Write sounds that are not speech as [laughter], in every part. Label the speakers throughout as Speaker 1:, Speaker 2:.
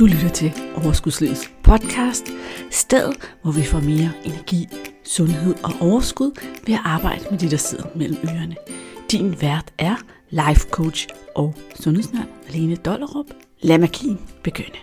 Speaker 1: Du lytter til Overskudslivets podcast, stedet hvor vi får mere energi, sundhed og overskud ved at arbejde med det, der sidder mellem ørerne. Din vært er life coach og sundhedsnørd Alene Dollerup. Lad magien begynde.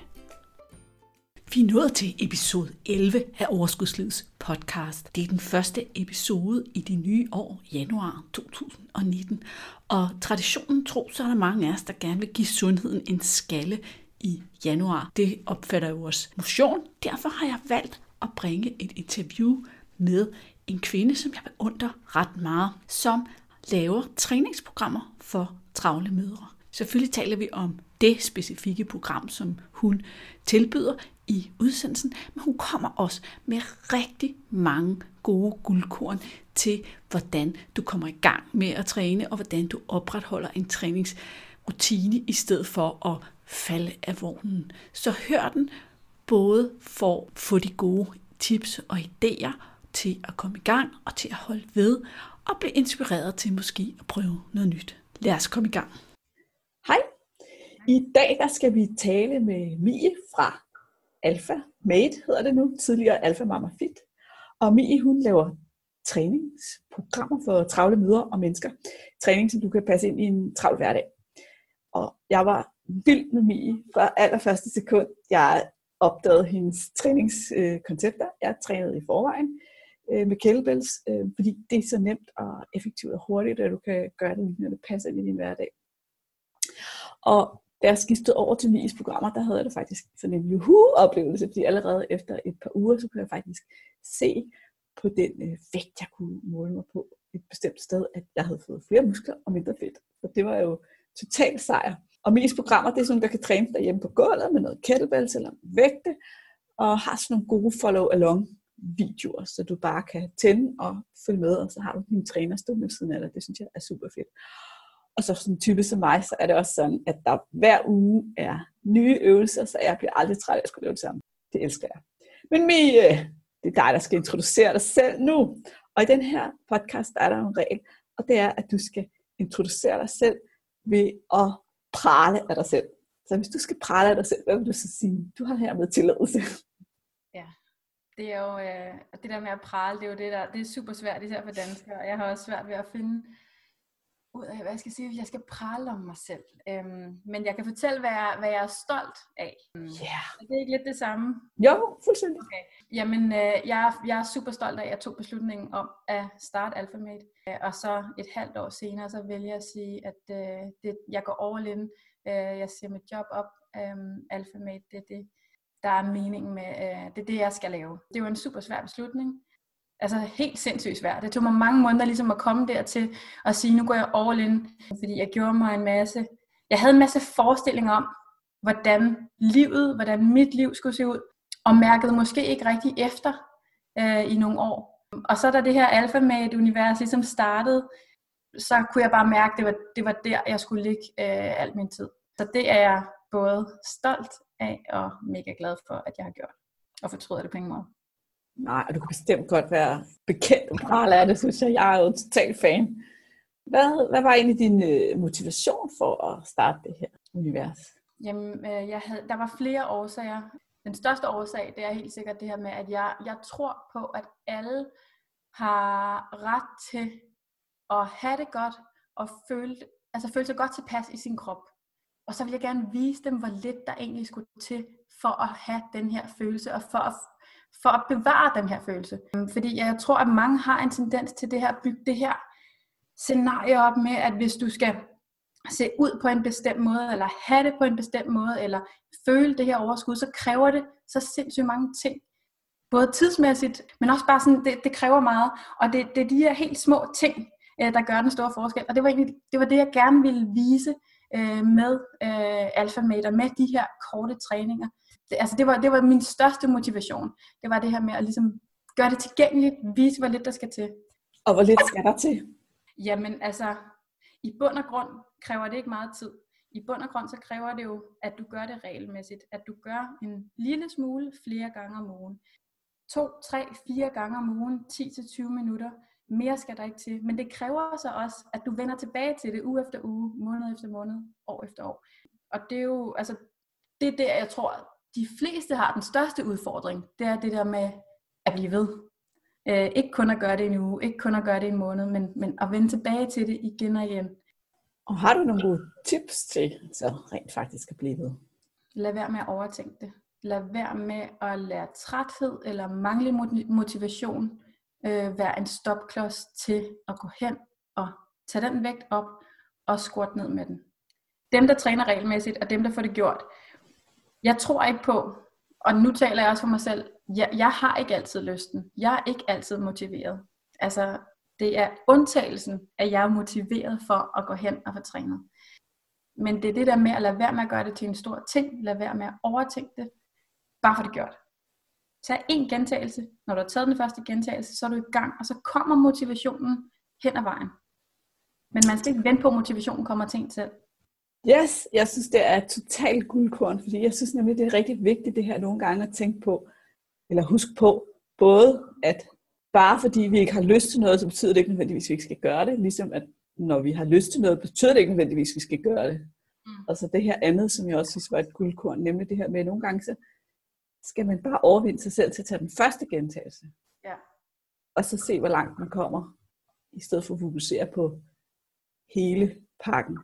Speaker 1: Vi er nået til episode 11 af Overskudslivets podcast. Det er den første episode i det nye år, januar 2019. Og traditionen tro, så er der mange af os, der gerne vil give sundheden en skalle i januar. Det opfatter jo vores motion. Derfor har jeg valgt at bringe et interview med en kvinde, som jeg beundrer ret meget, som laver træningsprogrammer for travle mødre. Selvfølgelig taler vi om det specifikke program, som hun tilbyder i udsendelsen, men hun kommer også med rigtig mange gode guldkorn til, hvordan du kommer i gang med at træne, og hvordan du opretholder en træningsrutine, i stedet for at falde af vognen. Så hør den både for at få de gode tips og idéer til at komme i gang og til at holde ved og blive inspireret til måske at prøve noget nyt. Lad os komme i gang. Hej. I dag der skal vi tale med Mie fra Alpha Made, hedder det nu, tidligere Alpha Mama Fit. Og Mie, hun laver træningsprogrammer for travle møder og mennesker. Træning, som du kan passe ind i en travl hverdag. Og jeg var vild med Mie fra allerførste sekund. Jeg opdagede hendes træningskoncepter. Jeg trænede i forvejen øh, med kettlebells, øh, fordi det er så nemt og effektivt og hurtigt, at du kan gøre det, når det passer ind i din hverdag. Og da jeg skiftede over til Mies programmer, der havde jeg det faktisk sådan en juhu-oplevelse, fordi allerede efter et par uger, så kunne jeg faktisk se på den øh, vægt, jeg kunne måle mig på et bestemt sted, at jeg havde fået flere muskler og mindre fedt. Så det var jo total sejr. Og mest programmer, det er sådan, der kan træne derhjemme på gulvet med noget kettlebells eller vægte, og har sådan nogle gode follow-along videoer, så du bare kan tænde og følge med, og så har du din træner stående ved siden af dig. Det synes jeg er super fedt. Og så sådan en type som mig, så er det også sådan, at der hver uge er nye øvelser, så jeg bliver aldrig træt af at skulle lave det samme. Det elsker jeg. Men Mie, det er dig, der skal introducere dig selv nu. Og i den her podcast, der er der en regel, og det er, at du skal introducere dig selv ved at prale af dig selv. Så hvis du skal prale af dig selv, hvad vil du så sige? Du har hermed tilladelse.
Speaker 2: Ja, det er jo øh, det der med at prale, det er jo det der, det er super svært især for danskere, jeg har også svært ved at finde ud af, hvad jeg skal sige, jeg skal prale om mig selv. Øhm, men jeg kan fortælle, hvad jeg, hvad jeg er stolt af.
Speaker 1: Ja. Yeah.
Speaker 2: Er det ikke lidt det samme?
Speaker 1: Jo, fuldstændig.
Speaker 2: Okay. Jamen, øh, jeg, jeg er super stolt af, at jeg tog beslutningen om at starte AlphaMate. Øh, og så et halvt år senere, så vælger jeg at sige, at øh, det, jeg går all in. Øh, jeg siger mit job op. Øh, AlphaMate, det er det, der er meningen med, øh, det er det, jeg skal lave. Det var en super svær beslutning altså helt sindssygt svært. Det tog mig mange måneder ligesom at komme dertil og sige, nu går jeg all in, fordi jeg gjorde mig en masse, jeg havde en masse forestillinger om, hvordan livet, hvordan mit liv skulle se ud, og mærkede måske ikke rigtig efter øh, i nogle år. Og så da det her alfa med et univers ligesom startede, så kunne jeg bare mærke, at det var, det var der, jeg skulle ligge øh, al min tid. Så det er jeg både stolt af og mega glad for, at jeg har gjort. Og fortryder det på ingen måde.
Speaker 1: Nej, du kan bestemt godt være bekendt og prale af det, synes jeg. Jeg er jo total fan. Hvad, hvad var egentlig din øh, motivation for at starte det her univers?
Speaker 2: Jamen, øh, jeg havde, der var flere årsager. Den største årsag, det er helt sikkert det her med, at jeg, jeg tror på, at alle har ret til at have det godt og føle, altså føle sig godt tilpas i sin krop. Og så vil jeg gerne vise dem, hvor lidt der egentlig skulle til for at have den her følelse, og for at for at bevare den her følelse. Øhm, fordi jeg tror, at mange har en tendens til det her, at bygge det her scenarie op med, at hvis du skal se ud på en bestemt måde, eller have det på en bestemt måde, eller føle det her overskud, så kræver det så sindssygt mange ting. Både tidsmæssigt, men også bare sådan, det, det kræver meget. Og det, det er de her helt små ting, øh, der gør den store forskel. Og det var egentlig det, var det jeg gerne ville vise øh, med øh, Alpha Meter, med de her korte træninger det, altså det, var, det var min største motivation. Det var det her med at ligesom gøre det tilgængeligt, vise hvor lidt der skal til.
Speaker 1: Og hvor lidt skal der til?
Speaker 2: Jamen altså, i bund og grund kræver det ikke meget tid. I bund og grund så kræver det jo, at du gør det regelmæssigt. At du gør en lille smule flere gange om ugen. To, tre, fire gange om ugen, 10-20 minutter. Mere skal der ikke til. Men det kræver så også, at du vender tilbage til det uge efter uge, måned efter måned, år efter år. Og det er jo, altså, det er det, jeg tror, de fleste har den største udfordring, det er det der med at blive ved. Øh, ikke kun at gøre det en uge, ikke kun at gøre det en måned, men, men at vende tilbage til det igen og igen.
Speaker 1: Og har du nogle gode tips til så rent faktisk at blive ved?
Speaker 2: Lad være med at overtænke det. Lad være med at lade træthed eller mangle motivation øh, være en stopklods til at gå hen og tage den vægt op og squat ned med den. Dem, der træner regelmæssigt, og dem, der får det gjort. Jeg tror ikke på, og nu taler jeg også for mig selv, jeg, jeg har ikke altid lysten. Jeg er ikke altid motiveret. Altså, det er undtagelsen, at jeg er motiveret for at gå hen og få trænet. Men det er det der med at lade være med at gøre det til en stor ting. Lad være med at overtænke det. Bare for det gjort. Tag en gentagelse. Når du har taget den første gentagelse, så er du i gang, og så kommer motivationen hen ad vejen. Men man skal ikke vente på, at motivationen kommer til en selv.
Speaker 1: Yes, jeg synes, det er totalt guldkorn, fordi jeg synes nemlig, det er rigtig vigtigt det her nogle gange at tænke på, eller huske på, både at bare fordi vi ikke har lyst til noget, så betyder det ikke nødvendigvis, at vi ikke skal gøre det, ligesom at når vi har lyst til noget, betyder det ikke nødvendigvis, at vi skal gøre det. Mm. Og så det her andet, som jeg også synes var et guldkorn, nemlig det her med, at nogle gange så skal man bare overvinde sig selv til at tage den første gentagelse.
Speaker 2: Ja.
Speaker 1: Og så se, hvor langt man kommer, i stedet for at fokusere på hele pakken.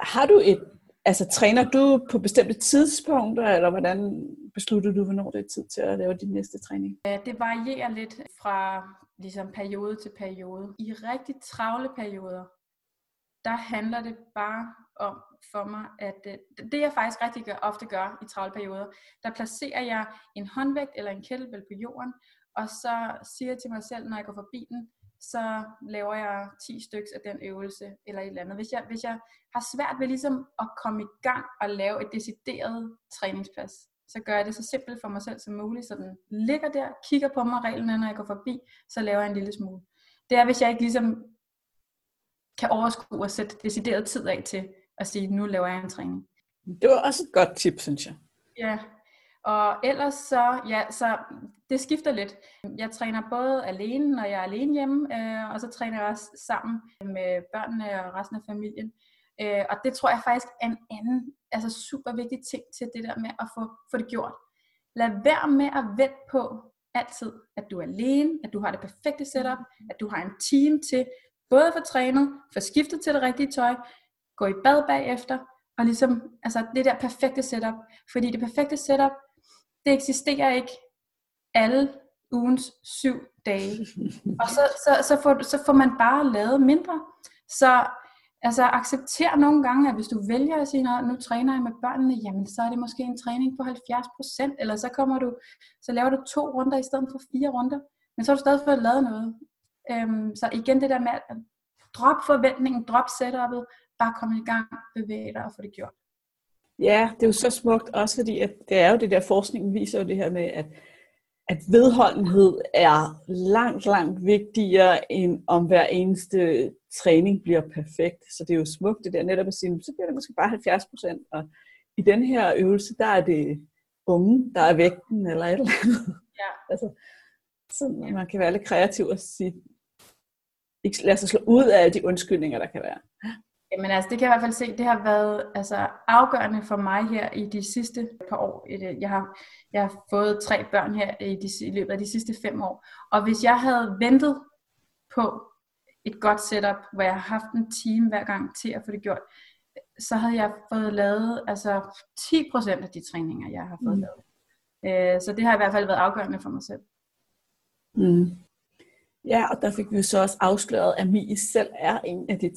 Speaker 1: Har du et, altså træner du på bestemte tidspunkter, eller hvordan beslutter du, hvornår det er tid til at lave din næste træning?
Speaker 2: Det varierer lidt fra ligesom periode til periode. I rigtig travle perioder, der handler det bare om for mig, at øh, det jeg faktisk rigtig gør, ofte gør i travle perioder, der placerer jeg en håndvægt eller en kettlebell på jorden, og så siger jeg til mig selv, når jeg går forbi den, så laver jeg 10 stykker af den øvelse, eller et eller andet. Hvis jeg, hvis jeg har svært ved ligesom at komme i gang og lave et decideret træningspas, så gør jeg det så simpelt for mig selv som muligt, så den ligger der, kigger på mig reglerne, når jeg går forbi, så laver jeg en lille smule. Det er, hvis jeg ikke ligesom kan overskue og sætte decideret tid af til at sige, nu laver jeg en træning.
Speaker 1: Det var også et godt tip, synes jeg.
Speaker 2: Ja, og ellers så, ja, så det skifter lidt. Jeg træner både alene, når jeg er alene hjemme, øh, og så træner jeg også sammen med børnene og resten af familien. Øh, og det tror jeg faktisk er en anden, altså super vigtig ting til det der med at få, få det gjort. Lad være med at vente på altid, at du er alene, at du har det perfekte setup, at du har en team til både for trænet, for skiftet til det rigtige tøj, gå i bad bagefter, og ligesom, altså det der perfekte setup. Fordi det perfekte setup, det eksisterer ikke alle ugens syv dage. Og så, så, så, får, så får man bare lavet mindre. Så altså accepter nogle gange, at hvis du vælger at sige, nu træner jeg med børnene, jamen så er det måske en træning på 70%, eller så kommer du, så laver du to runder i stedet for fire runder. Men så har du stadig fået lavet noget. Øhm, så igen det der med at drop forventningen, drop setupet, bare komme i gang, bevæge dig og få det gjort.
Speaker 1: Ja, det er jo så smukt, også fordi at det er jo det der, forskningen viser jo det her med, at, at vedholdenhed er langt, langt vigtigere, end om hver eneste træning bliver perfekt. Så det er jo smukt det der netop at sige, så bliver det måske bare 70 procent, og i den her øvelse, der er det unge, der er vægten, eller et eller andet.
Speaker 2: Ja. [laughs]
Speaker 1: altså, så man kan være lidt kreativ og sige, ikke lade sig slå ud af de undskyldninger, der kan være.
Speaker 2: Jamen altså, det kan jeg i hvert fald se, det har været altså, afgørende for mig her i de sidste par år. Jeg har, jeg har fået tre børn her i, de, i løbet af de sidste fem år. Og hvis jeg havde ventet på et godt setup, hvor jeg har haft en team hver gang til at få det gjort, så havde jeg fået lavet altså 10% af de træninger, jeg har fået mm. lavet. Øh, så det har i hvert fald været afgørende for mig selv.
Speaker 1: Mm. Ja, og der fik vi jo så også afsløret, at Mie selv er en af de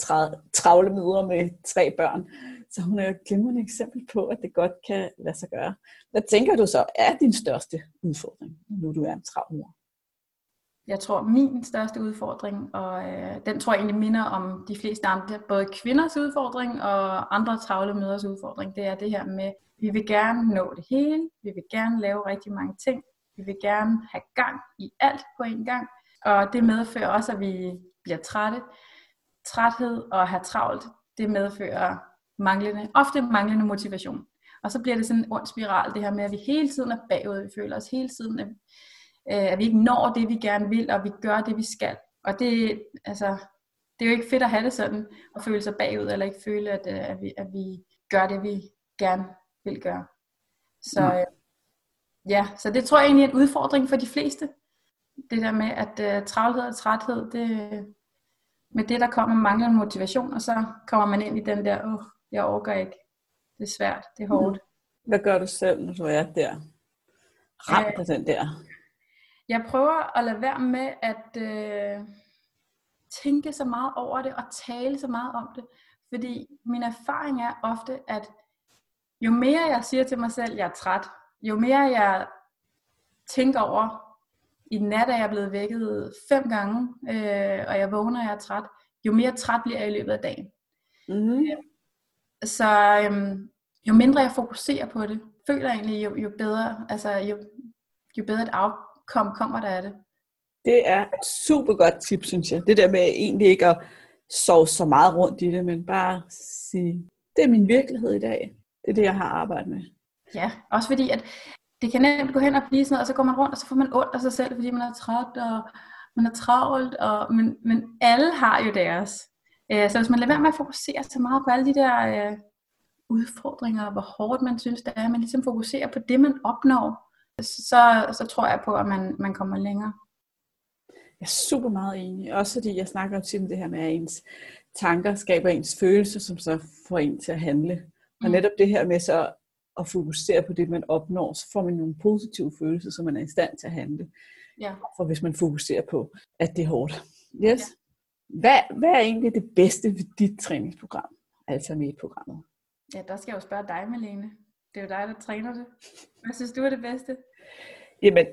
Speaker 1: travle mødre med tre børn. Så hun er jo et glimrende eksempel på, at det godt kan lade sig gøre. Hvad tænker du så er din største udfordring, nu du er en travl mor?
Speaker 2: Jeg tror, min største udfordring, og øh, den tror jeg egentlig minder om de fleste andre, både kvinders udfordring og andre travle mødres udfordring, det er det her med, vi vil gerne nå det hele, vi vil gerne lave rigtig mange ting, vi vil gerne have gang i alt på en gang, og det medfører også, at vi bliver trætte. Træthed og at have travlt, det medfører manglende, ofte manglende motivation. Og så bliver det sådan en ond spiral, det her med, at vi hele tiden er bagud. Vi føler os hele tiden, at, øh, at vi ikke når det, vi gerne vil, og vi gør det, vi skal. Og det, altså, det er jo ikke fedt at have det sådan, og føle sig bagud, eller ikke føle, at, øh, at, vi, at vi gør det, vi gerne vil gøre. Så ja. ja, så det tror jeg egentlig er en udfordring for de fleste. Det der med, at uh, travlhed og træthed, det, med det der kommer manglende motivation, og så kommer man ind i den der, åh, oh, jeg overgår ikke. Det er svært, det er hårdt.
Speaker 1: Hvad gør du selv, når du er der? Ramt af den der.
Speaker 2: Jeg prøver at lade være med at øh, tænke så meget over det og tale så meget om det. Fordi min erfaring er ofte, at jo mere jeg siger til mig selv, at jeg er træt, jo mere jeg tænker over, i nat er jeg blevet vækket fem gange, øh, og jeg vågner, og jeg er træt, jo mere træt bliver jeg i løbet af dagen. Mm. Så øhm, jo mindre jeg fokuserer på det, føler jeg egentlig, jo, jo bedre, altså jo, jo bedre et outcome kommer der af det.
Speaker 1: Det er et super godt tip, synes jeg. Det der med egentlig ikke at sove så meget rundt i det, men bare sige, det er min virkelighed i dag. Det er det, jeg har arbejdet med.
Speaker 2: Ja, også fordi, at det kan nemt gå hen og blive sådan noget, og så går man rundt, og så får man ondt af sig selv, fordi man er træt, og man er travlt, og, men, men alle har jo deres. Øh, så hvis man lader være med at fokusere så meget på alle de der øh, udfordringer, og hvor hårdt man synes det er, man ligesom fokuserer på det, man opnår, så, så tror jeg på, at man, man kommer længere.
Speaker 1: Jeg er super meget enig. Også fordi jeg snakker om det her med, at ens tanker skaber ens følelser, som så får en til at handle. Og mm. netop det her med så at fokusere på det, man opnår, så får man nogle positive følelser, så man er i stand til at handle. Ja. For hvis man fokuserer på, at det er hårdt. Yes. Ja. Hvad, hvad er egentlig det bedste ved dit træningsprogram? Altså med programmet?
Speaker 2: Ja, der skal jeg jo spørge dig, Malene. Det er jo dig, der træner det. Hvad synes du er det bedste?
Speaker 1: Jamen,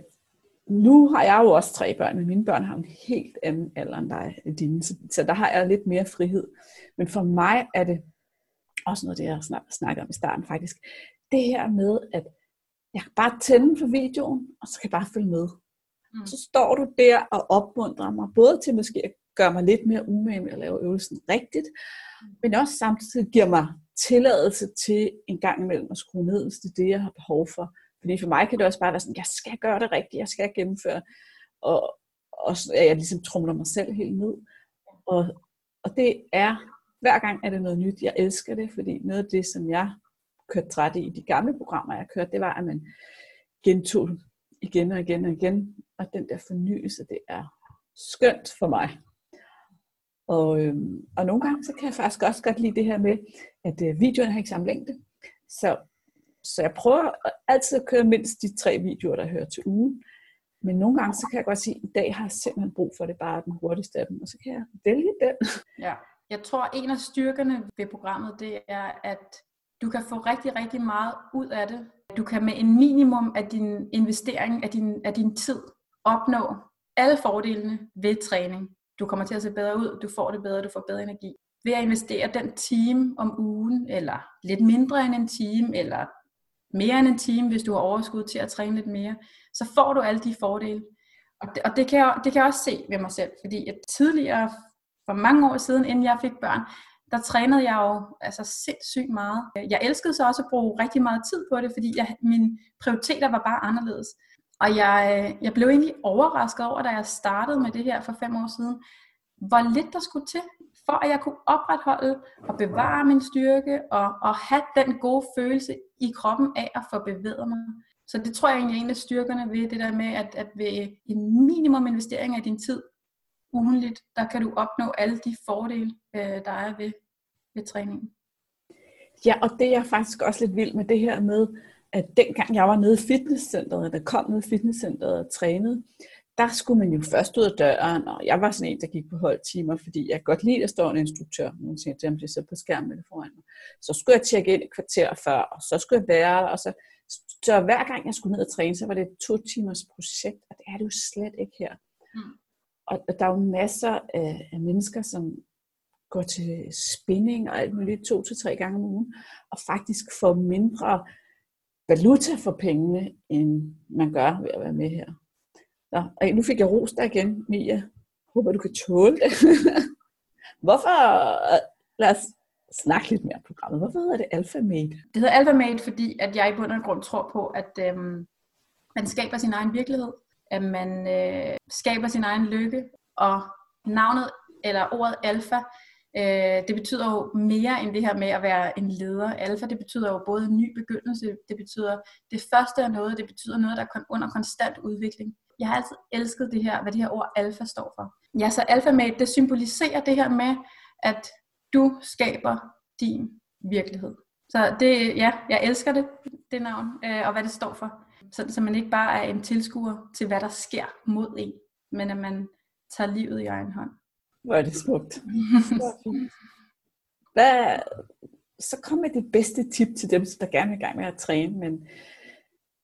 Speaker 1: nu har jeg jo også tre børn, men mine børn har en helt anden alder end dig, dine, så, så der har jeg lidt mere frihed. Men for mig er det også noget, det jeg snakker om i starten faktisk, det her med, at jeg kan bare tænde for videoen, og så kan jeg bare følge med. Mm. Så står du der og opmuntrer mig, både til måske at gøre mig lidt mere umage med at lave øvelsen rigtigt, mm. men også samtidig giver mig tilladelse til en gang imellem at skrue ned, hvis det er det, jeg har behov for. Fordi for mig kan det også bare være sådan, jeg skal gøre det rigtigt, jeg skal gennemføre. Og, og så, jeg ligesom trumler mig selv helt ned. Og, og det er, hver gang er det noget nyt. Jeg elsker det, fordi noget af det, som jeg kørte træt i de gamle programmer, jeg kørte, det var, at man gentog igen og igen og igen. Og den der fornyelse, det er skønt for mig. Og, øhm, og nogle gange, så kan jeg faktisk også godt lide det her med, at øh, videoerne har ikke samme længde. Så, så jeg prøver altid at køre mindst de tre videoer, der hører til ugen. Men nogle gange, så kan jeg godt sige, at i dag har jeg simpelthen brug for det, bare den hurtigste af dem, og så kan jeg vælge den.
Speaker 2: Ja. Jeg tror, en af styrkerne ved programmet, det er, at du kan få rigtig, rigtig meget ud af det. Du kan med en minimum af din investering, af din, af din tid, opnå alle fordelene ved træning. Du kommer til at se bedre ud, du får det bedre, du får bedre energi. Ved at investere den time om ugen, eller lidt mindre end en time, eller mere end en time, hvis du har overskud til at træne lidt mere, så får du alle de fordele. Og det, og det, kan, jeg, det kan jeg også se ved mig selv, fordi at tidligere, for mange år siden, inden jeg fik børn, der trænede jeg jo altså sindssygt meget. Jeg elskede så også at bruge rigtig meget tid på det, fordi jeg, mine prioriteter var bare anderledes. Og jeg, øh, jeg blev egentlig overrasket over, da jeg startede med det her for fem år siden, hvor lidt der skulle til, for at jeg kunne opretholde og bevare min styrke og, og have den gode følelse i kroppen af at få bevæget mig. Så det tror jeg egentlig er en af styrkerne ved det der med, at, at ved en minimum investering af din tid, ugenligt, der kan du opnå alle de fordele, øh, der er ved, ved træningen.
Speaker 1: Ja, og det er faktisk også lidt vildt med det her med, at dengang jeg var nede i fitnesscenteret, der kom nede i fitnesscenteret og trænede, der skulle man jo først ud af døren, og jeg var sådan en, der gik på holdtimer, fordi jeg godt lide at stå en instruktør, nogen siger til ham, det på skærmen foran mig. Så skulle jeg tjekke ind et kvarter før, og så skulle jeg være der, og så, så hver gang jeg skulle ned og træne, så var det et to timers projekt, og det er det jo slet ikke her. Mm. Og der er jo masser af, af mennesker, som går til spinning og alt muligt to til tre gange om ugen, og faktisk får mindre valuta for pengene, end man gør ved at være med her. Nå, og nu fik jeg ros der igen, Mia. Håber, du kan tåle det. [laughs] Hvorfor, lad os snakke lidt mere om programmet. Hvorfor hedder det Alpha Mate?
Speaker 2: Det hedder Alpha Mate, fordi at jeg i bund og grund tror på, at øhm, man skaber sin egen virkelighed at man øh, skaber sin egen lykke, og navnet eller ordet alfa Øh, det betyder jo mere end det her med at være en leder. Alfa, det betyder jo både en ny begyndelse, det betyder det første af noget, det betyder noget, der er under konstant udvikling. Jeg har altid elsket det her, hvad det her ord alfa står for. Ja, så alfa det symboliserer det her med, at du skaber din virkelighed. Så det, ja, jeg elsker det, det navn, øh, og hvad det står for. Så, så man ikke bare er en tilskuer til, hvad der sker mod en, men at man tager livet i egen hånd.
Speaker 1: Hvor er det smukt. [laughs] Hvad, så kom med det bedste tip til dem, der gerne vil i gang med at træne, men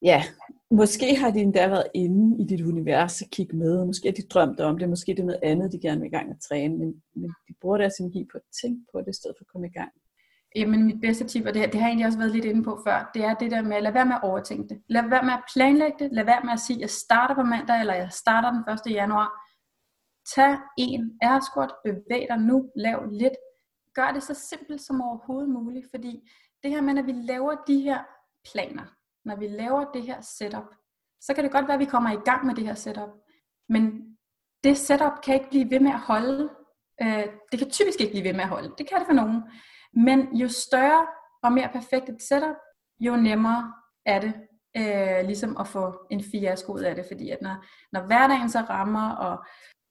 Speaker 1: ja, måske har de endda været inde i dit univers og kigge med, måske har de drømt om det, måske det er noget andet, de gerne vil i gang med at træne, men, men de bruger deres energi på at tænke på det, i stedet for at komme i gang.
Speaker 2: Øh, Jamen mit bedste tip, og det, det har jeg egentlig også været lidt inde på før, det er det der med lad være med at overtænke det. Lad være med at planlægge det. Lad være med at sige, at jeg starter på mandag, eller jeg starter den 1. januar. Tag en air bevæg dig nu, lav lidt. Gør det så simpelt som overhovedet muligt, fordi det her med, at vi laver de her planer, når vi laver det her setup, så kan det godt være, at vi kommer i gang med det her setup. Men det setup kan ikke blive ved med at holde. Øh, det kan typisk ikke blive ved med at holde. Det kan det for nogen. Men jo større og mere perfekt et setup, jo nemmere er det øh, ligesom at få en fiasko ud af det. Fordi at når, når hverdagen så rammer, og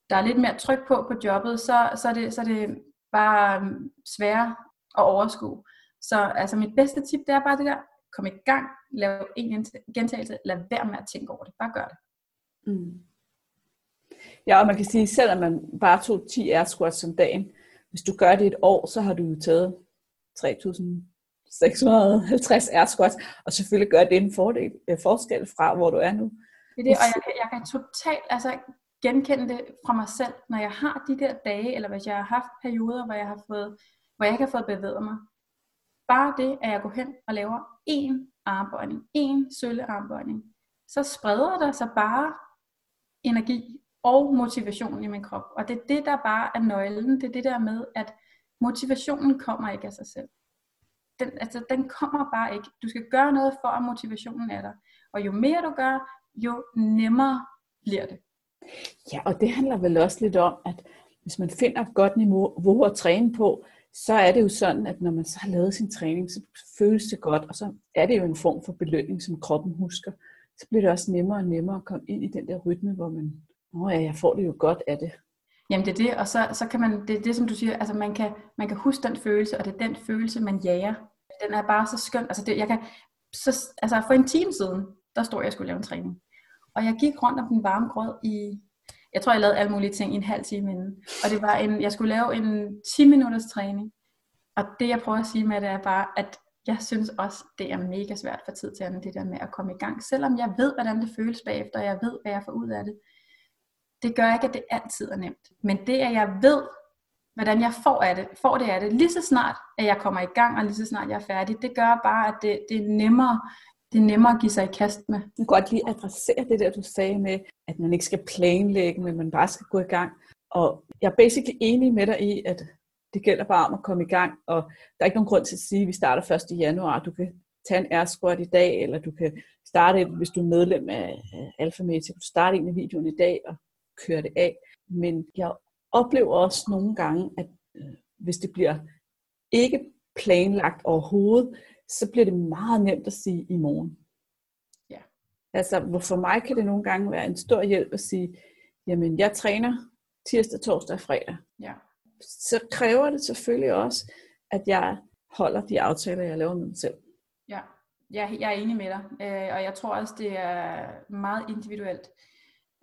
Speaker 2: der er lidt mere tryk på på jobbet, så, så, er, det, så er det bare øhm, sværere at overskue. Så altså mit bedste tip, det er bare det der, kom i gang, lav en gentagelse, lad være med at tænke over det, bare gør det. Mm.
Speaker 1: Ja, og man kan sige, selvom man bare tog 10 air squats om dagen, hvis du gør det et år, så har du jo taget 3.650 air squats, og selvfølgelig gør det en fordel, øh, forskel fra, hvor du er nu.
Speaker 2: Det er det, og jeg kan, jeg kan totalt altså, genkende det fra mig selv, når jeg har de der dage, eller hvis jeg har haft perioder, hvor jeg, har fået, hvor jeg ikke har fået bevæget mig. Bare det, at jeg går hen og laver én armbøjning, én søllearmbøjning, så spreder der sig bare energi og motivation i min krop. Og det er det, der bare er nøglen. Det er det der med, at motivationen kommer ikke af sig selv. Den, altså, den kommer bare ikke. Du skal gøre noget for, at motivationen er der. Og jo mere du gør, jo nemmere bliver det.
Speaker 1: Ja, og det handler vel også lidt om, at hvis man finder et godt niveau at træne på, så er det jo sådan, at når man så har lavet sin træning, så føles det godt, og så er det jo en form for belønning, som kroppen husker. Så bliver det også nemmere og nemmere at komme ind i den der rytme, hvor man, åh ja, jeg får det jo godt af det.
Speaker 2: Jamen det er det, og så, så kan man, det er det som du siger, altså man kan, man kan huske den følelse, og det er den følelse, man jager. Den er bare så skøn. Altså det, jeg kan, så, altså for en time siden, der stod jeg skulle lave en træning. Og jeg gik rundt om den varme grød i, jeg tror jeg lavede alle mulige ting i en halv time inden. Og det var en, jeg skulle lave en 10 minutters træning. Og det jeg prøver at sige med det er bare, at jeg synes også, det er mega svært for tid til at det der med at komme i gang. Selvom jeg ved, hvordan det føles bagefter, og jeg ved, hvad jeg får ud af det, det gør ikke, at det altid er nemt. Men det, at jeg ved, hvordan jeg får, af det, får det af det, lige så snart, at jeg kommer i gang, og lige så snart jeg er færdig, det gør bare, at det, det er nemmere det er nemmere at give sig i kast med.
Speaker 1: Jeg kan godt lige adressere det der, du sagde med, at man ikke skal planlægge, men man bare skal gå i gang. Og jeg er basically enig med dig i, at det gælder bare om at komme i gang, og der er ikke nogen grund til at sige, at vi starter 1. januar. Du kan tage en air squat i dag, eller du kan starte, hvis du er medlem af Alpha Media, kan du starte en af videoerne i dag og køre det af. Men jeg oplever også nogle gange, at øh, hvis det bliver ikke planlagt overhovedet, så bliver det meget nemt at sige i morgen. Ja. Altså, for mig kan det nogle gange være en stor hjælp at sige, jamen jeg træner tirsdag, torsdag og fredag. Ja. Så kræver det selvfølgelig også, at jeg holder de aftaler, jeg laver med mig selv.
Speaker 2: Ja, jeg, jeg er enig med dig, øh, og jeg tror også, det er meget individuelt.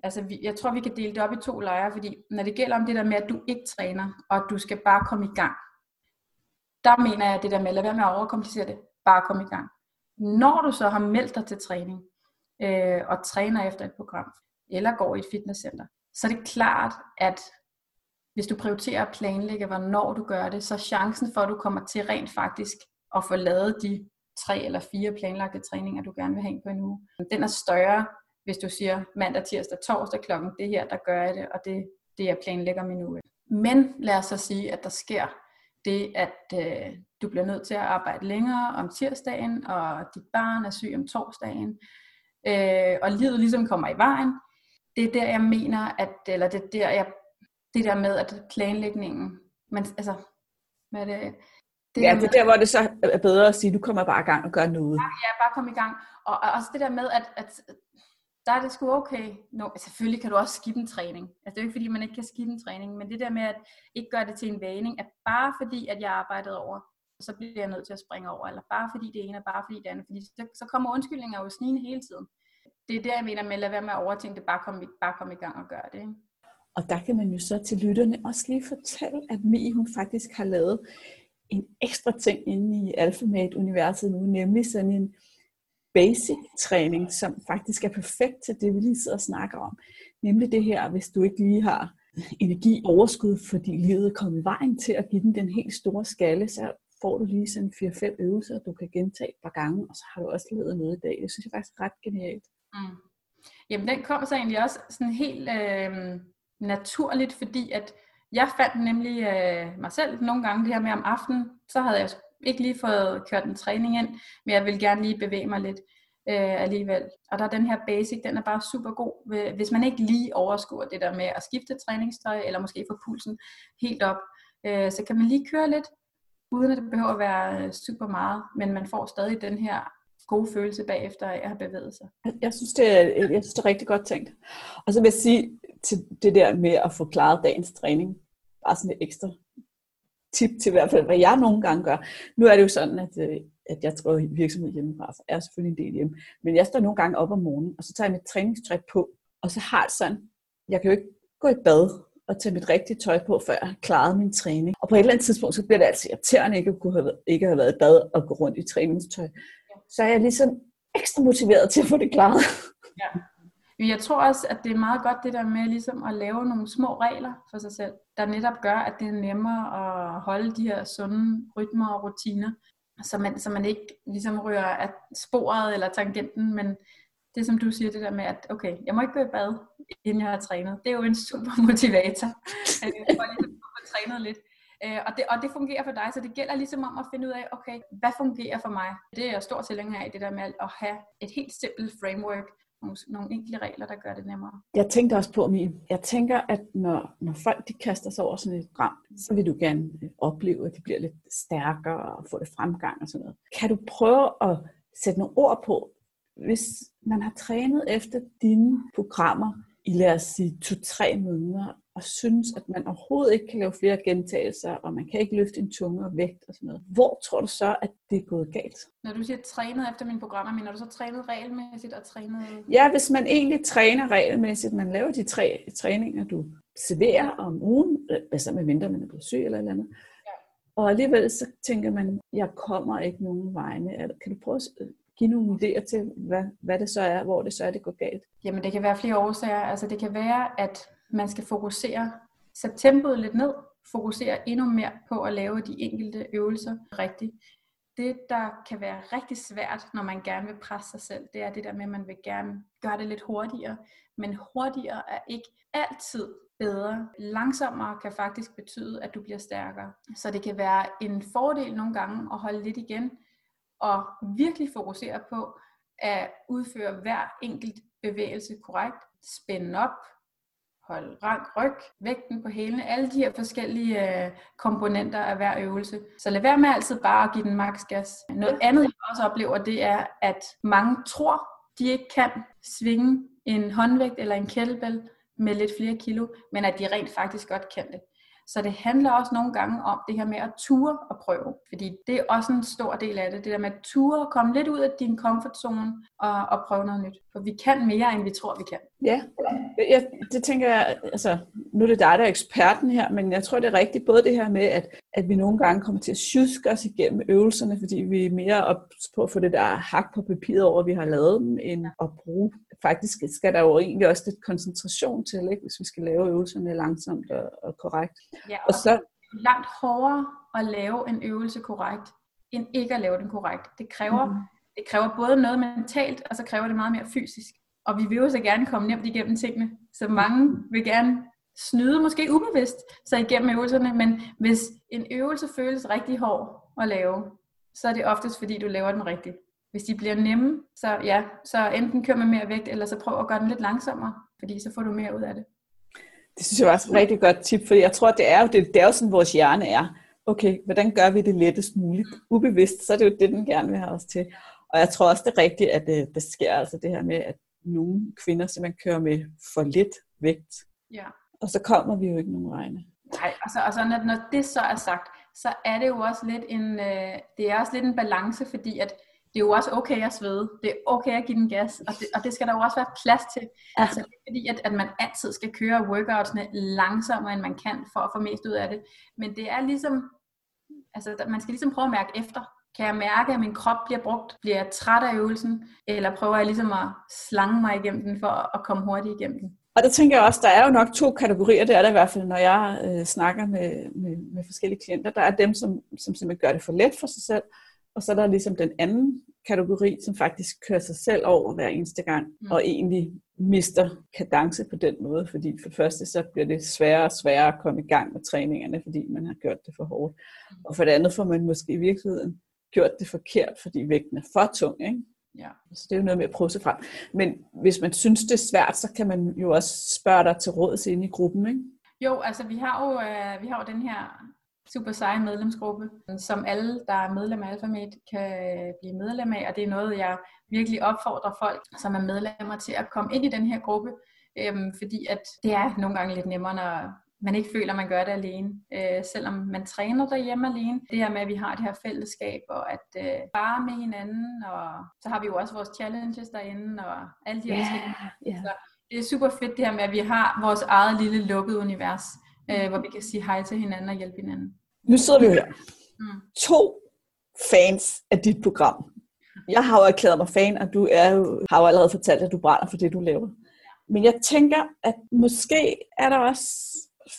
Speaker 2: Altså, vi, jeg tror, vi kan dele det op i to lejre, fordi når det gælder om det der med, at du ikke træner, og at du skal bare komme i gang, der mener jeg, at det der med, lad være med at overkomplicere det, bare komme i gang. Når du så har meldt dig til træning, øh, og træner efter et program, eller går i et fitnesscenter, så er det klart, at hvis du prioriterer at planlægge, hvornår du gør det, så er chancen for, at du kommer til rent faktisk at få lavet de tre eller fire planlagte træninger, du gerne vil have på en uge. Den er større, hvis du siger mandag, tirsdag, torsdag klokken, det her, der gør jeg det, og det, det jeg planlægger min uge. Men lad os så sige, at der sker det, at øh, du bliver nødt til at arbejde længere om tirsdagen, og dit barn er syg om torsdagen, øh, og livet ligesom kommer i vejen. Det er der, jeg mener, at, eller det er der, jeg, det der med, at planlægningen, man, altså, Hvad det,
Speaker 1: det ja, det er der, hvor det så er bedre at sige, du kommer bare i gang og gør noget.
Speaker 2: Ja, ja bare kom i gang. Og, og også det der med, at, at der er det sgu okay. No, selvfølgelig kan du også skippe en træning. Altså det er jo ikke fordi, man ikke kan skippe en træning, men det der med at ikke gøre det til en vaning, at bare fordi, at jeg arbejdede over, så bliver jeg nødt til at springe over, eller bare fordi det ene, og bare fordi det andet, fordi så, så kommer undskyldninger jo snigende hele tiden. Det er der, jeg mener med at lade være med at overtænke det, bare komme bare kom i gang og gøre det. Ikke?
Speaker 1: Og der kan man jo så til lytterne også lige fortælle, at Mi hun faktisk har lavet en ekstra ting inde i AlphaMate-universet nu, nemlig sådan en basic træning, som faktisk er perfekt til det, vi lige sidder og snakker om. Nemlig det her, hvis du ikke lige har energi overskud, fordi livet er kommet vejen til at give den den helt store skalle, så får du lige sådan 4-5 øvelser, du kan gentage et par gange, og så har du også lavet noget i dag. Det synes jeg faktisk er ret genialt. Mm.
Speaker 2: Jamen den kom så egentlig også sådan helt øh, naturligt, fordi at jeg fandt nemlig øh, mig selv nogle gange det her med om aftenen, så havde jeg ikke lige fået kørt en træning ind, men jeg vil gerne lige bevæge mig lidt øh, alligevel. Og der er den her basic, den er bare super god, hvis man ikke lige overskuer det der med at skifte træningstøj, eller måske få pulsen helt op, øh, så kan man lige køre lidt, uden at det behøver at være øh, super meget, men man får stadig den her gode følelse bagefter af at have bevæget sig.
Speaker 1: Jeg synes, det er, jeg synes, det er rigtig godt tænkt. Og så vil jeg sige til det der med at få klaret dagens træning, bare sådan et ekstra tip til i hvert fald, hvad jeg nogle gange gør. Nu er det jo sådan, at, øh, at jeg tror virksomhed hjemmefra, så er selvfølgelig en del hjemme. Men jeg står nogle gange op om morgenen, og så tager jeg mit træningstøj på, og så har jeg sådan, jeg kan jo ikke gå i bad og tage mit rigtige tøj på, før jeg har klaret min træning. Og på et eller andet tidspunkt, så bliver det altså irriterende ikke at, kunne have, ikke have været i bad og gå rundt i træningstøj. Så er jeg ligesom ekstra motiveret til at få det klaret.
Speaker 2: Ja. Jeg tror også, at det er meget godt det der med ligesom at lave nogle små regler for sig selv, der netop gør, at det er nemmere at holde de her sunde rytmer og rutiner, så man, så man ikke ligesom rører af sporet eller tangenten, men det som du siger, det der med, at okay, jeg må ikke gå i bad, inden jeg har trænet. Det er jo en super [laughs] motivator, øh, for ligesom at få trænet lidt. Øh, og, det, og det fungerer for dig, så det gælder ligesom om at finde ud af, okay, hvad fungerer for mig? Det er jeg stor tilhænger af, det der med at have et helt simpelt framework, nogle, nogle enkle regler, der gør det nemmere.
Speaker 1: Jeg tænkte også på, Mie, jeg tænker, at når, når folk de kaster sig over sådan et program, så vil du gerne øh, opleve, at de bliver lidt stærkere og få det fremgang og sådan noget. Kan du prøve at sætte nogle ord på, hvis man har trænet efter dine programmer i lad os sige to-tre måneder, og synes, at man overhovedet ikke kan lave flere gentagelser, og man kan ikke løfte en tungere vægt og sådan noget. Hvor tror du så, at det er gået galt?
Speaker 2: Når du siger trænet efter mine programmer, mener du så trænet regelmæssigt og trænet...
Speaker 1: Ja, hvis man egentlig træner regelmæssigt, man laver de tre træninger, du serverer om ugen, altså med mindre man er blevet syg eller eller andet, ja. og alligevel så tænker man, jeg kommer ikke nogen vegne. Kan du prøve at give nogle idéer til, hvad, hvad det så er, hvor det så er, det går galt?
Speaker 2: Jamen det kan være flere årsager. Altså det kan være, at man skal fokusere, sætte tempoet lidt ned, fokusere endnu mere på at lave de enkelte øvelser rigtigt. Det, der kan være rigtig svært, når man gerne vil presse sig selv, det er det der med, at man vil gerne gøre det lidt hurtigere. Men hurtigere er ikke altid bedre. Langsommere kan faktisk betyde, at du bliver stærkere. Så det kan være en fordel nogle gange at holde lidt igen, og virkelig fokusere på at udføre hver enkelt bevægelse korrekt. Spænde op, hold rank ryg, vægten på hælene, alle de her forskellige øh, komponenter af hver øvelse. Så lad være med altid bare at give den maks gas. Noget andet, jeg også oplever, det er, at mange tror, de ikke kan svinge en håndvægt eller en kettlebell med lidt flere kilo, men at de rent faktisk godt kan det. Så det handler også nogle gange om det her med at ture og prøve. Fordi det er også en stor del af det. Det der med at ture og komme lidt ud af din comfort zone og, og prøve noget nyt. For vi kan mere, end vi tror, vi kan.
Speaker 1: Ja, jeg, det tænker jeg, altså nu er det dig, der er eksperten her, men jeg tror, det er rigtigt både det her med, at, at vi nogle gange kommer til at sjuske os igennem øvelserne, fordi vi er mere op på at få det der hak på papiret over, vi har lavet dem, end at bruge faktisk skal der jo egentlig også lidt koncentration til, ikke? hvis vi skal lave øvelserne langsomt og, og korrekt.
Speaker 2: Ja, og, og så langt hårdere at lave en øvelse korrekt, end ikke at lave den korrekt. Det kræver, mm det kræver både noget mentalt, og så kræver det meget mere fysisk. Og vi vil jo så gerne komme nemt igennem tingene. Så mange vil gerne snyde, måske ubevidst, sig igennem øvelserne, men hvis en øvelse føles rigtig hård at lave, så er det oftest fordi, du laver den rigtigt hvis de bliver nemme, så ja, så enten kør med mere vægt, eller så prøv at gøre den lidt langsommere, fordi så får du mere ud af det.
Speaker 1: Det synes jeg var et rigtig godt tip, for jeg tror, det er jo, det, det er jo sådan, vores hjerne er. okay, hvordan gør vi det lettest muligt? Ubevidst, så er det jo det, den gerne vil have os til. Og jeg tror også, det er rigtigt, at det, det sker altså det her med, at nogle kvinder simpelthen kører med for lidt vægt.
Speaker 2: Ja.
Speaker 1: Og så kommer vi jo ikke nogen vegne.
Speaker 2: Nej, altså, altså når, når det så er sagt, så er det jo også lidt en, øh, det er også lidt en balance, fordi at det er jo også okay at svede. Det er okay at give den gas, og det, og det skal der jo også være plads til. Ja. Altså, det er fordi, at, at man altid skal køre workoutsene langsommere, end man kan, for at få mest ud af det. Men det er ligesom, altså man skal ligesom prøve at mærke efter. Kan jeg mærke, at min krop bliver brugt? Bliver jeg træt af øvelsen? Eller prøver jeg ligesom at slange mig igennem den for at komme hurtigt igennem den?
Speaker 1: Og der tænker jeg også, der er jo nok to kategorier, det er der i hvert fald, når jeg øh, snakker med, med, med forskellige klienter. Der er dem, som, som simpelthen gør det for let for sig selv, og så er der ligesom den anden kategori, som faktisk kører sig selv over hver eneste gang, mm. og egentlig mister kadence på den måde, fordi for det første så bliver det sværere og sværere at komme i gang med træningerne, fordi man har gjort det for hårdt. Mm. Og for det andet får man måske i virkeligheden gjort det forkert, fordi vægten er for tung. Ikke?
Speaker 2: Ja.
Speaker 1: Så det er jo noget med at prøve sig frem. Men hvis man synes, det er svært, så kan man jo også spørge dig til råds ind i gruppen, ikke?
Speaker 2: Jo, altså vi har jo, øh, vi har jo den her super seje medlemsgruppe, som alle, der er medlem af AlphaMate, kan blive medlem af, og det er noget, jeg virkelig opfordrer folk, som er medlemmer til at komme ind i den her gruppe, øhm, fordi at det er nogle gange lidt nemmere, når man ikke føler, at man gør det alene, øh, selvom man træner derhjemme alene. Det her med, at vi har det her fællesskab, og at øh, bare med hinanden, og så har vi jo også vores challenges derinde, og alle de her
Speaker 1: Ja,
Speaker 2: ting.
Speaker 1: ja.
Speaker 2: Så det er super fedt det her med, at vi har vores eget lille lukkede univers, øh, hvor vi kan sige hej til hinanden og hjælpe hinanden.
Speaker 1: Nu sidder vi her.
Speaker 2: Mm.
Speaker 1: To fans af dit program. Jeg har jo erklæret mig fan, og du er jo, har jo allerede fortalt, at du brænder for det, du laver. Men jeg tænker, at måske er der også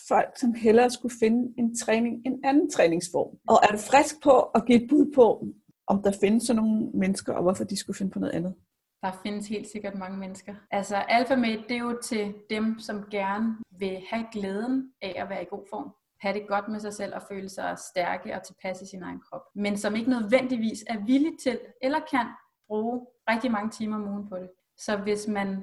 Speaker 1: folk, som hellere skulle finde en træning, en anden træningsform. Og er du frisk på at give et bud på, om der findes sådan nogle mennesker, og hvorfor de skulle finde på noget andet?
Speaker 2: Der findes helt sikkert mange mennesker. Altså AlphaMate, det er jo til dem, som gerne vil have glæden af at være i god form. Have det godt med sig selv og føle sig stærke og tilpasse i sin egen krop. Men som ikke nødvendigvis er villig til eller kan bruge rigtig mange timer om ugen på det. Så hvis man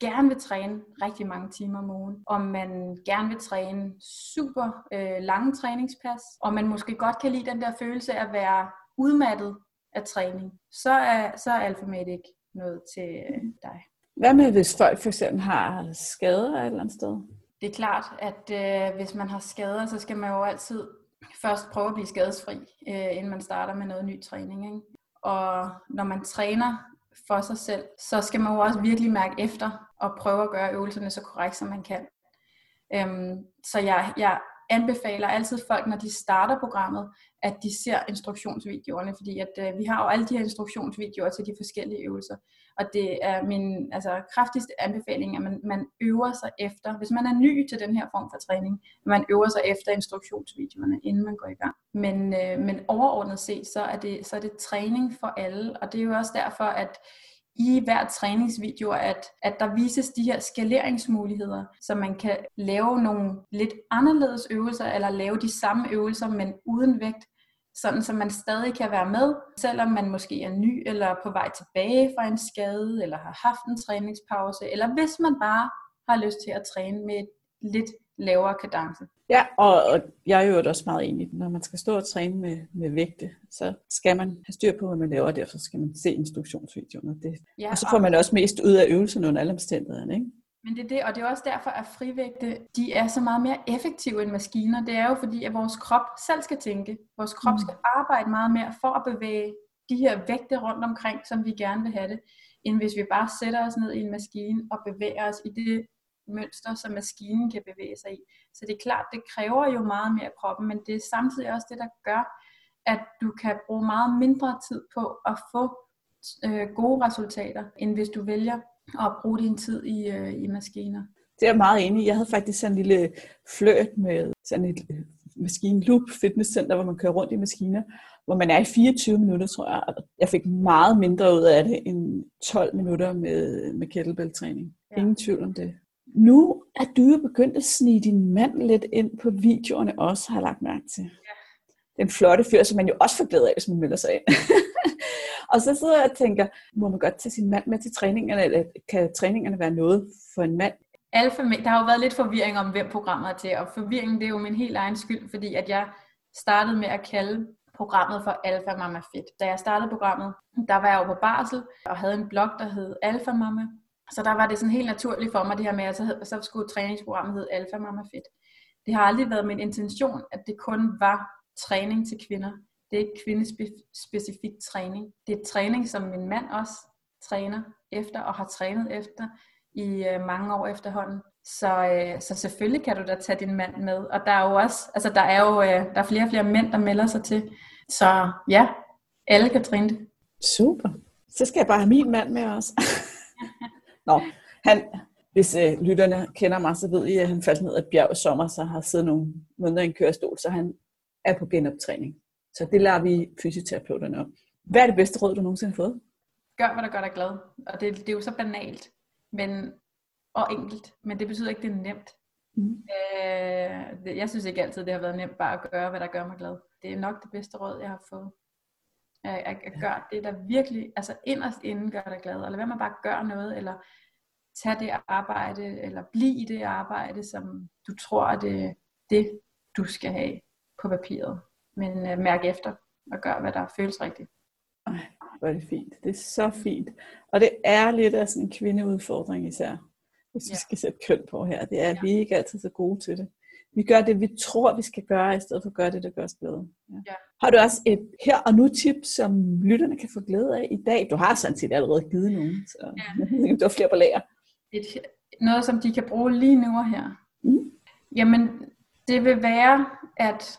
Speaker 2: gerne vil træne rigtig mange timer om ugen, og man gerne vil træne super øh, lange træningspas, og man måske godt kan lide den der følelse af at være udmattet af træning, så er, så er AlphaMate ikke noget til øh, dig.
Speaker 1: Hvad med, hvis folk for eksempel har skader et eller andet sted?
Speaker 2: Det er klart, at øh, hvis man har skader, så skal man jo altid først prøve at blive skadesfri, øh, inden man starter med noget ny træning. Ikke? Og når man træner for sig selv, så skal man jo også virkelig mærke efter og prøve at gøre øvelserne så korrekt, som man kan. Øhm, så jeg, jeg anbefaler altid folk, når de starter programmet, at de ser instruktionsvideoerne, fordi at øh, vi har jo alle de her instruktionsvideoer til de forskellige øvelser. Og det er min altså, kraftigste anbefaling, at man, man øver sig efter, hvis man er ny til den her form for træning, at man øver sig efter instruktionsvideoerne, inden man går i gang. Men, øh, men overordnet set, så er, det, så er det træning for alle, og det er jo også derfor, at i hver træningsvideo, at, at der vises de her skaleringsmuligheder, så man kan lave nogle lidt anderledes øvelser, eller lave de samme øvelser, men uden vægt, sådan så man stadig kan være med, selvom man måske er ny, eller på vej tilbage fra en skade, eller har haft en træningspause, eller hvis man bare har lyst til at træne med et lidt lavere kadence.
Speaker 1: Ja, og, og jeg er jo også meget enig. Når man skal stå og træne med, med vægte, så skal man have styr på, hvad man laver, og derfor skal man se instruktionsvideoerne. Det.
Speaker 2: Ja,
Speaker 1: Og så får man også mest ud af øvelsen under alle omstændighederne. Ikke?
Speaker 2: Men det er det, og det er også derfor, at frivægte, de er så meget mere effektive end maskiner. Det er jo fordi, at vores krop selv skal tænke. Vores krop
Speaker 1: Mm.
Speaker 2: skal arbejde meget mere for at bevæge de her vægte rundt omkring, som vi gerne vil have det, end hvis vi bare sætter os ned i en maskine og bevæger os i det mønster, som maskinen kan bevæge sig i. Så det er klart, det kræver jo meget mere af kroppen, men det er samtidig også det, der gør, at du kan bruge meget mindre tid på at få øh, gode resultater, end hvis du vælger at bruge din tid i, øh, i maskiner.
Speaker 1: Det er jeg meget enig i. Jeg havde faktisk sådan en lille fløjt med sådan et øh, maskine loop fitnesscenter, hvor man kører rundt i maskiner, hvor man er i 24 minutter, tror jeg. Jeg fik meget mindre ud af det end 12 minutter med, med kettlebell-træning.
Speaker 2: Ja.
Speaker 1: Ingen tvivl om det. Nu er du jo begyndt at snige din mand lidt ind på videoerne også, har jeg lagt mærke til. Ja. Den flotte fyr, som man jo også får glæde af, hvis man melder sig ind. [laughs] og så sidder jeg og tænker, må man godt tage sin mand med til træningerne, eller kan træningerne være noget for en mand?
Speaker 2: Alfa, der har jo været lidt forvirring om, hvem programmet er til, og forvirringen det er jo min helt egen skyld, fordi at jeg startede med at kalde programmet for Alpha Mama Fit. Da jeg startede programmet, der var jeg jo på barsel og havde en blog, der hed Alpha Mama. Så der var det sådan helt naturligt for mig, det her med, at så, så skulle træningsprogrammet hedde Alpha Mama Fit. Det har aldrig været min intention, at det kun var træning til kvinder. Det er ikke kvindespecifik træning. Det er træning, som min mand også træner efter og har trænet efter i øh, mange år efterhånden. Så, øh, så selvfølgelig kan du da tage din mand med. Og der er jo også, altså der er jo øh, der er flere og flere mænd, der melder sig til. Så ja, alle kan træne det.
Speaker 1: Super. Så skal jeg bare have min mand med også. [laughs] Nå, han, hvis øh, lytterne kender mig, så ved I, at han faldt ned af et bjerg i sommer, så har siddet nogle måneder i en kørestol, så han er på genoptræning. Så det lader vi fysioterapeuterne om. Hvad er det bedste råd, du nogensinde har fået?
Speaker 2: Gør, hvad der gør dig glad. Og det, det er jo så banalt men, og enkelt, men det betyder ikke, det er nemt. Mm. Øh, jeg synes ikke altid, det har været nemt bare at gøre, hvad der gør mig glad. Det er nok det bedste råd, jeg har fået. At, at, at gøre det, der virkelig, altså inderst inden gør dig glad. Eller hvad man bare gør noget, eller tage det arbejde, eller blive i det arbejde, som du tror, at det det, du skal have på papiret. Men uh, mærk efter og gør, hvad der føles rigtigt.
Speaker 1: Ej, hvor er det fint. Det er så fint. Og det er lidt af sådan en kvindeudfordring især, hvis ja. vi skal sætte køn på her. Det er, at ja. vi ikke altid så gode til det. Vi gør det, vi tror, vi skal gøre, i stedet for at gøre det, der gør os glade. Ja. Ja. Har du også et her og nu tip, som lytterne kan få glæde af i dag? Du har sådan set allerede givet nogen, så ja. [laughs] du har flere på lager.
Speaker 2: Et, noget, som de kan bruge lige nu og her. Mm. Jamen, det vil være, at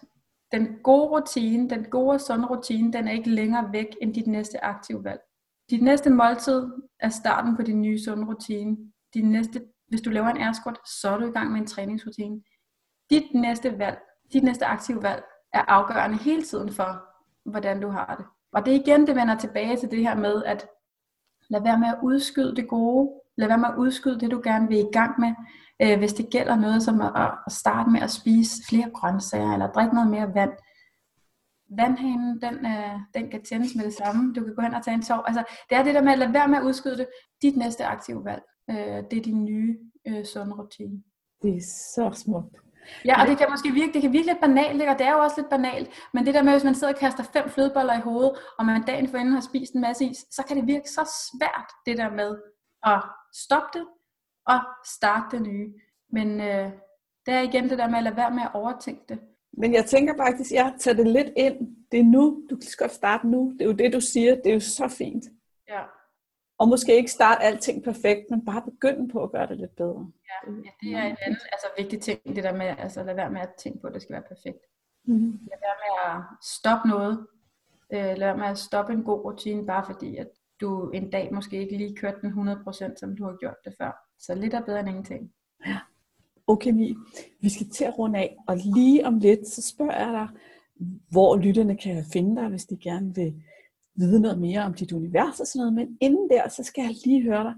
Speaker 2: den gode rutine, den gode sunde rutine, den er ikke længere væk end dit næste aktive valg. Dit næste måltid er starten på din nye sunde rutine. Dit næste, hvis du laver en airsquat, så er du i gang med en træningsrutine. Dit næste valg, dit næste aktive valg, er afgørende hele tiden for, hvordan du har det. Og det er igen, det vender tilbage til det her med, at lad være med at udskyde det gode. Lad være med at udskyde det, du gerne vil i gang med. Øh, hvis det gælder noget som at, at starte med at spise flere grøntsager, eller drikke noget mere vand. Vandhanen, den, øh, den kan tændes med det samme. Du kan gå hen og tage en tår. Altså, det er det der med at lade være med at udskyde det. Dit næste aktive valg, øh, det er din nye øh, sunde rutine.
Speaker 1: Det er så smukt.
Speaker 2: Ja, og det kan måske virke, det kan virke lidt banalt, ikke? og det er jo også lidt banalt, men det der med, hvis man sidder og kaster fem flødeboller i hovedet, og man dagen forinden har spist en masse is, så kan det virke så svært, det der med at stoppe det, og starte det nye. Men øh, det er igen det der med at lade være med at overtænke det.
Speaker 1: Men jeg tænker faktisk, jeg tager det lidt ind. Det er nu, du kan godt starte nu. Det er jo det, du siger. Det er jo så fint.
Speaker 2: Ja.
Speaker 1: Og måske ikke starte alting perfekt, men bare begynde på at gøre det lidt bedre.
Speaker 2: Ja, ja det er en anden altså, vigtig ting, det der med altså, lade være med at tænke på, at det skal være perfekt. Mm-hmm. Lad være med at stoppe noget. Øh, lad være med at stoppe en god rutine, bare fordi at du en dag måske ikke lige kørte den 100%, som du har gjort det før. Så lidt er bedre end ingenting.
Speaker 1: Ja. Okay, Mi. Vi skal til at runde af, og lige om lidt, så spørger jeg dig, hvor lytterne kan finde dig, hvis de gerne vil vide noget mere om dit univers og sådan noget. Men inden der, så skal jeg lige høre dig.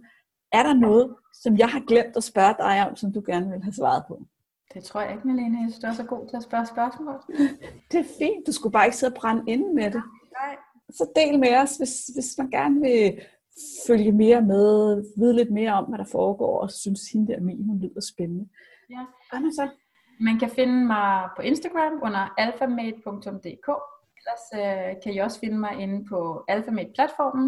Speaker 1: Er der noget, som jeg har glemt at spørge dig om, som du gerne vil have svaret på?
Speaker 2: Det tror jeg ikke, Malene. Jeg synes, du er så god til at spørge spørgsmål. [laughs]
Speaker 1: det er fint. Du skulle bare ikke sidde og brænde inde med det.
Speaker 2: Nej.
Speaker 1: Så del med os, hvis, hvis man gerne vil følge mere med, vide lidt mere om, hvad der foregår, og synes, hende der min, hun lyder spændende.
Speaker 2: Ja.
Speaker 1: Hvad så?
Speaker 2: Man kan finde mig på Instagram under alphamate.dk. Ellers øh, kan I også finde mig inde på Alphamate-platformen,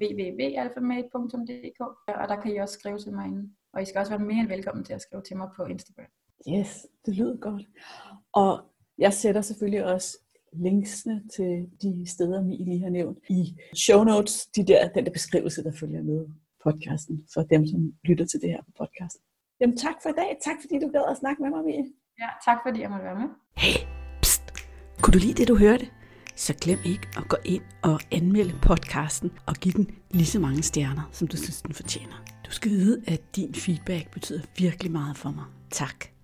Speaker 2: www.alphamate.dk, og der kan I også skrive til mig inde. Og I skal også være mere end velkommen til at skrive til mig på Instagram.
Speaker 1: Yes, det lyder godt. Og jeg sætter selvfølgelig også linksene til de steder, vi lige har nævnt i show notes, de der, den der beskrivelse, der følger med podcasten, for dem, som lytter til det her på podcasten. Jamen tak for i dag. Tak fordi du gad at snakke med mig, Mie.
Speaker 2: Ja, tak fordi jeg måtte være med.
Speaker 3: Hey, pst. Kunne du lide det, du hørte? Så glem ikke at gå ind og anmelde podcasten og give den lige så mange stjerner, som du synes, den fortjener. Du skal vide, at din feedback betyder virkelig meget for mig. Tak.